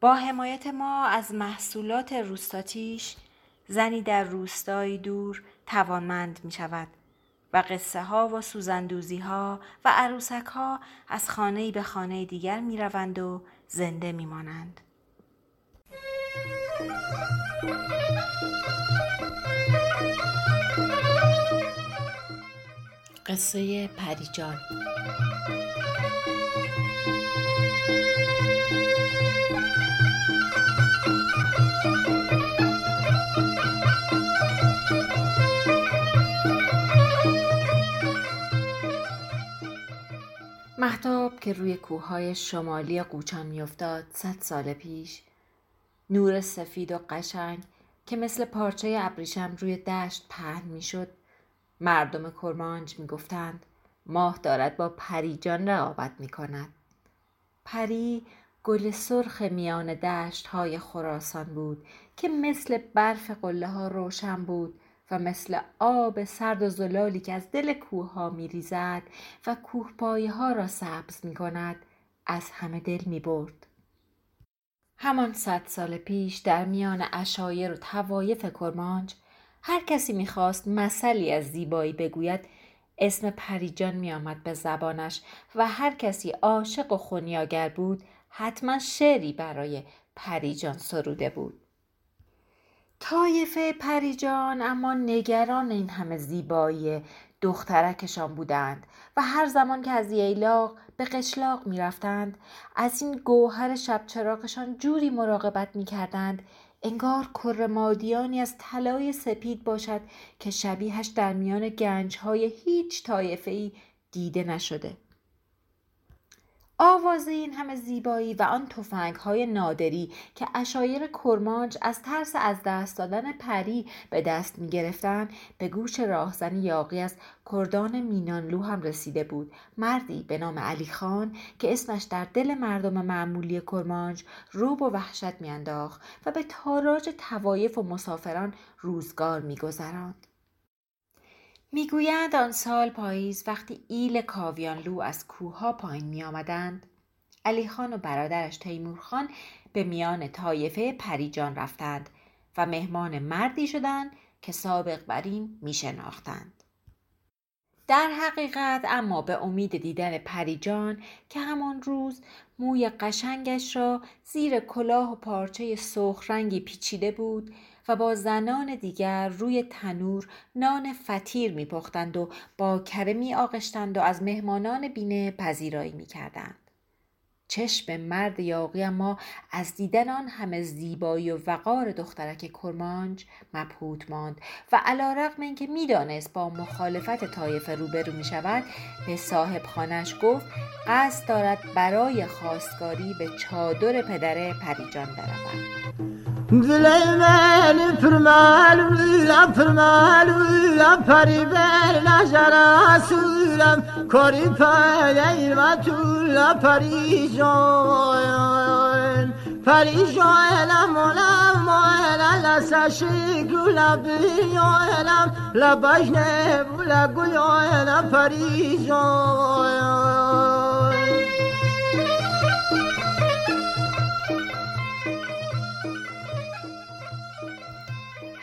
با حمایت ما از محصولات روستاتیش زنی در روستایی دور توانمند می شود و قصه ها و سوزندوزی ها و عروسک ها از خانه به خانه دیگر می روند و زنده می مانند. قصه پریجان محتاب که روی کوههای شمالی قوچان میافتاد صد سال پیش نور سفید و قشنگ که مثل پارچه ابریشم روی دشت پهن می‌شد مردم کرمانج می‌گفتند ماه دارد با پریجان رقابت می کند. پری گل سرخ میان دشت های خراسان بود که مثل برف قله ها روشن بود و مثل آب سرد و زلالی که از دل کوه ها می ریزد و کوه پایه ها را سبز می کند از همه دل می برد. همان صد سال پیش در میان اشایر و توایف کرمانج هر کسی می‌خواست مثلی از زیبایی بگوید اسم پریجان میآمد به زبانش و هر کسی عاشق و خونیاگر بود حتما شعری برای پریجان سروده بود. طایفه پریجان اما نگران این همه زیبایی دخترکشان بودند و هر زمان که از ییلاق به قشلاق می‌رفتند از این گوهر شب چراغشان جوری مراقبت می‌کردند انگار کرمادیانی از طلای سپید باشد که شبیهش در میان گنجهای هیچ طایفه دیده نشده. آواز این همه زیبایی و آن توفنگ های نادری که اشایر کرمانج از ترس از دست دادن پری به دست می گرفتن به گوش راهزن یاقی از کردان مینانلو هم رسیده بود. مردی به نام علی خان که اسمش در دل مردم معمولی کرمانج روب و وحشت میانداخت و به تاراج توایف و مسافران روزگار میگذراند. می‌گویند آن سال پاییز وقتی ایل کاویانلو از کوهها پایین می آمدند علی خان و برادرش تیمور خان به میان طایفه پریجان رفتند و مهمان مردی شدند که سابق بر این می شناختند. در حقیقت اما به امید دیدن پریجان که همان روز موی قشنگش را زیر کلاه و پارچه سرخ رنگی پیچیده بود و با زنان دیگر روی تنور نان فطیر میپختند و با کره می آغشتند و از مهمانان بینه پذیرایی می‌کردند. چشم مرد یاقی ما از دیدن آن همه زیبایی و وقار دخترک کرمانج مبهوت ماند و علا رقم اینکه می‌دانست با مخالفت طایفه روبرو می شود به صاحب خانش گفت قصد دارد برای خواستگاری به چادر پدر پریجان برود کاری پر ایمت تو پری جاین پری جاین مولم مولم لسشی گولا بیاینم لبجنه بولا گولا پری جاین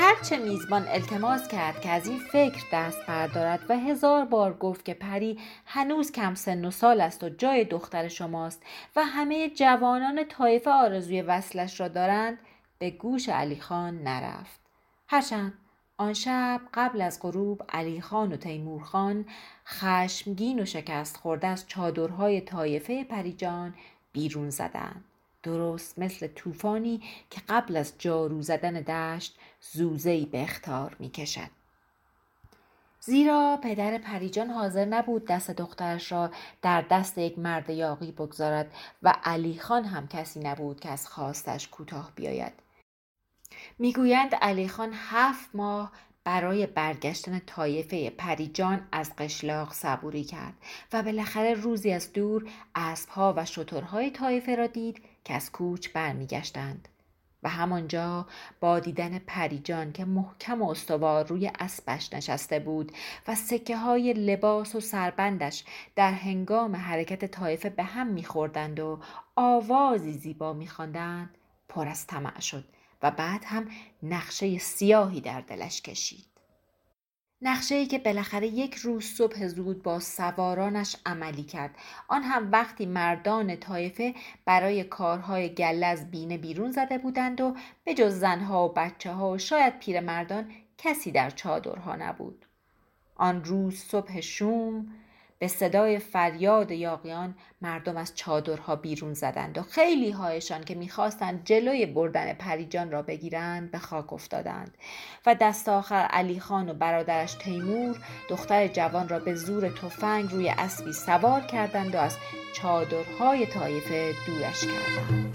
هرچه میزبان التماس کرد که از این فکر دست بردارد و هزار بار گفت که پری هنوز کم سن و سال است و جای دختر شماست و همه جوانان طایفه آرزوی وصلش را دارند به گوش علی خان نرفت. هرچند آن شب قبل از غروب علی خان و تیمور خان خشمگین و شکست خورده از چادرهای طایفه پریجان بیرون زدند. درست مثل طوفانی که قبل از جارو زدن دشت زوزهی به اختار می کشد. زیرا پدر پریجان حاضر نبود دست دخترش را در دست یک مرد یاقی بگذارد و علی خان هم کسی نبود که از خواستش کوتاه بیاید. می‌گویند علی خان هفت ماه برای برگشتن طایفه پریجان از قشلاق صبوری کرد و بالاخره روزی از دور اسبها و شترهای طایفه را دید که از کوچ برمیگشتند. و همانجا با دیدن پریجان که محکم و استوار روی اسبش نشسته بود و سکه های لباس و سربندش در هنگام حرکت طایفه به هم میخوردند و آوازی زیبا میخواندند پر از طمع شد. و بعد هم نقشه سیاهی در دلش کشید. ای که بالاخره یک روز صبح زود با سوارانش عملی کرد. آن هم وقتی مردان طایفه برای کارهای گله از بینه بیرون زده بودند و به جز زنها و بچه ها و شاید پیرمردان کسی در چادرها نبود. آن روز صبح شوم به صدای فریاد یاقیان مردم از چادرها بیرون زدند و خیلی هایشان که می‌خواستند جلوی بردن پریجان را بگیرند به خاک افتادند و دست آخر علی خان و برادرش تیمور دختر جوان را به زور تفنگ روی اسبی سوار کردند و از چادرهای طایفه دورش کردند.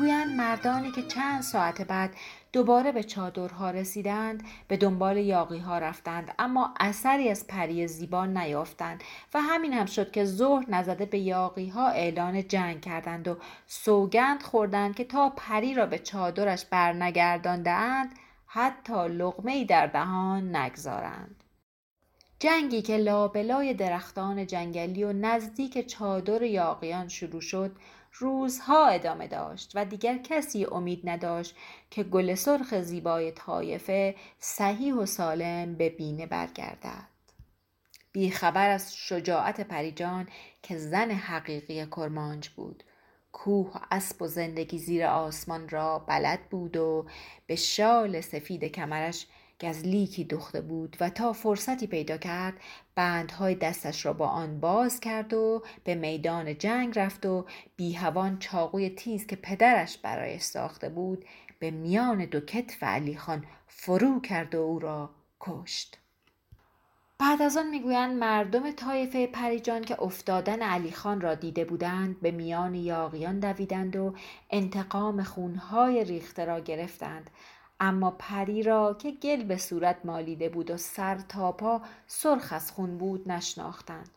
می‌گویند مردانی که چند ساعت بعد دوباره به چادرها رسیدند به دنبال یاقی ها رفتند اما اثری از پری زیبا نیافتند و همین هم شد که ظهر نزده به یاقی ها اعلان جنگ کردند و سوگند خوردند که تا پری را به چادرش برنگرداندهاند حتی لغمه ای در دهان نگذارند. جنگی که لابلای درختان جنگلی و نزدیک چادر یاقیان شروع شد روزها ادامه داشت و دیگر کسی امید نداشت که گل سرخ زیبای طایفه صحیح و سالم به بینه برگردد. بیخبر از شجاعت پریجان که زن حقیقی کرمانج بود. کوه و اسب و زندگی زیر آسمان را بلد بود و به شال سفید کمرش گزلیکی دخته بود و تا فرصتی پیدا کرد بندهای دستش را با آن باز کرد و به میدان جنگ رفت و بیهوان چاقوی تیز که پدرش برایش ساخته بود به میان دو کتف علی خان فرو کرد و او را کشت. بعد از آن می‌گویند مردم طایفه پریجان که افتادن علی خان را دیده بودند به میان یاقیان دویدند و انتقام خونهای ریخته را گرفتند. اما پری را که گل به صورت مالیده بود و سر تا پا سرخ از خون بود نشناختند.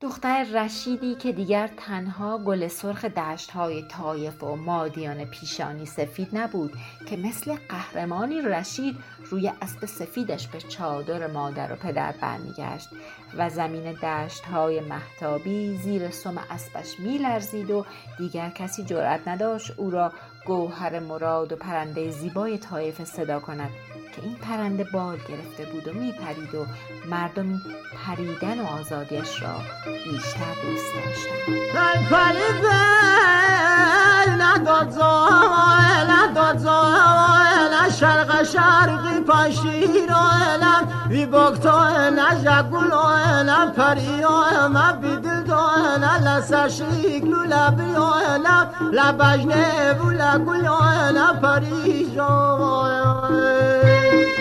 دختر رشیدی که دیگر تنها گل سرخ دشت های تایف و مادیان پیشانی سفید نبود که مثل قهرمانی رشید روی اسب سفیدش به چادر مادر و پدر برمیگشت و زمین دشت های محتابی زیر سم اسبش میلرزید و دیگر کسی جرأت نداشت او را گوهر مراد و پرنده زیبای طایف صدا کند. که این پرنده بال گرفته بود و میپرید و مردم پریدن و آزادیش را بیشتر دوست پاشیر علم وی بکتا نجگل علم پری علم بیدل علم لسشیک لولا بی علم لبجنه بولا گل thank you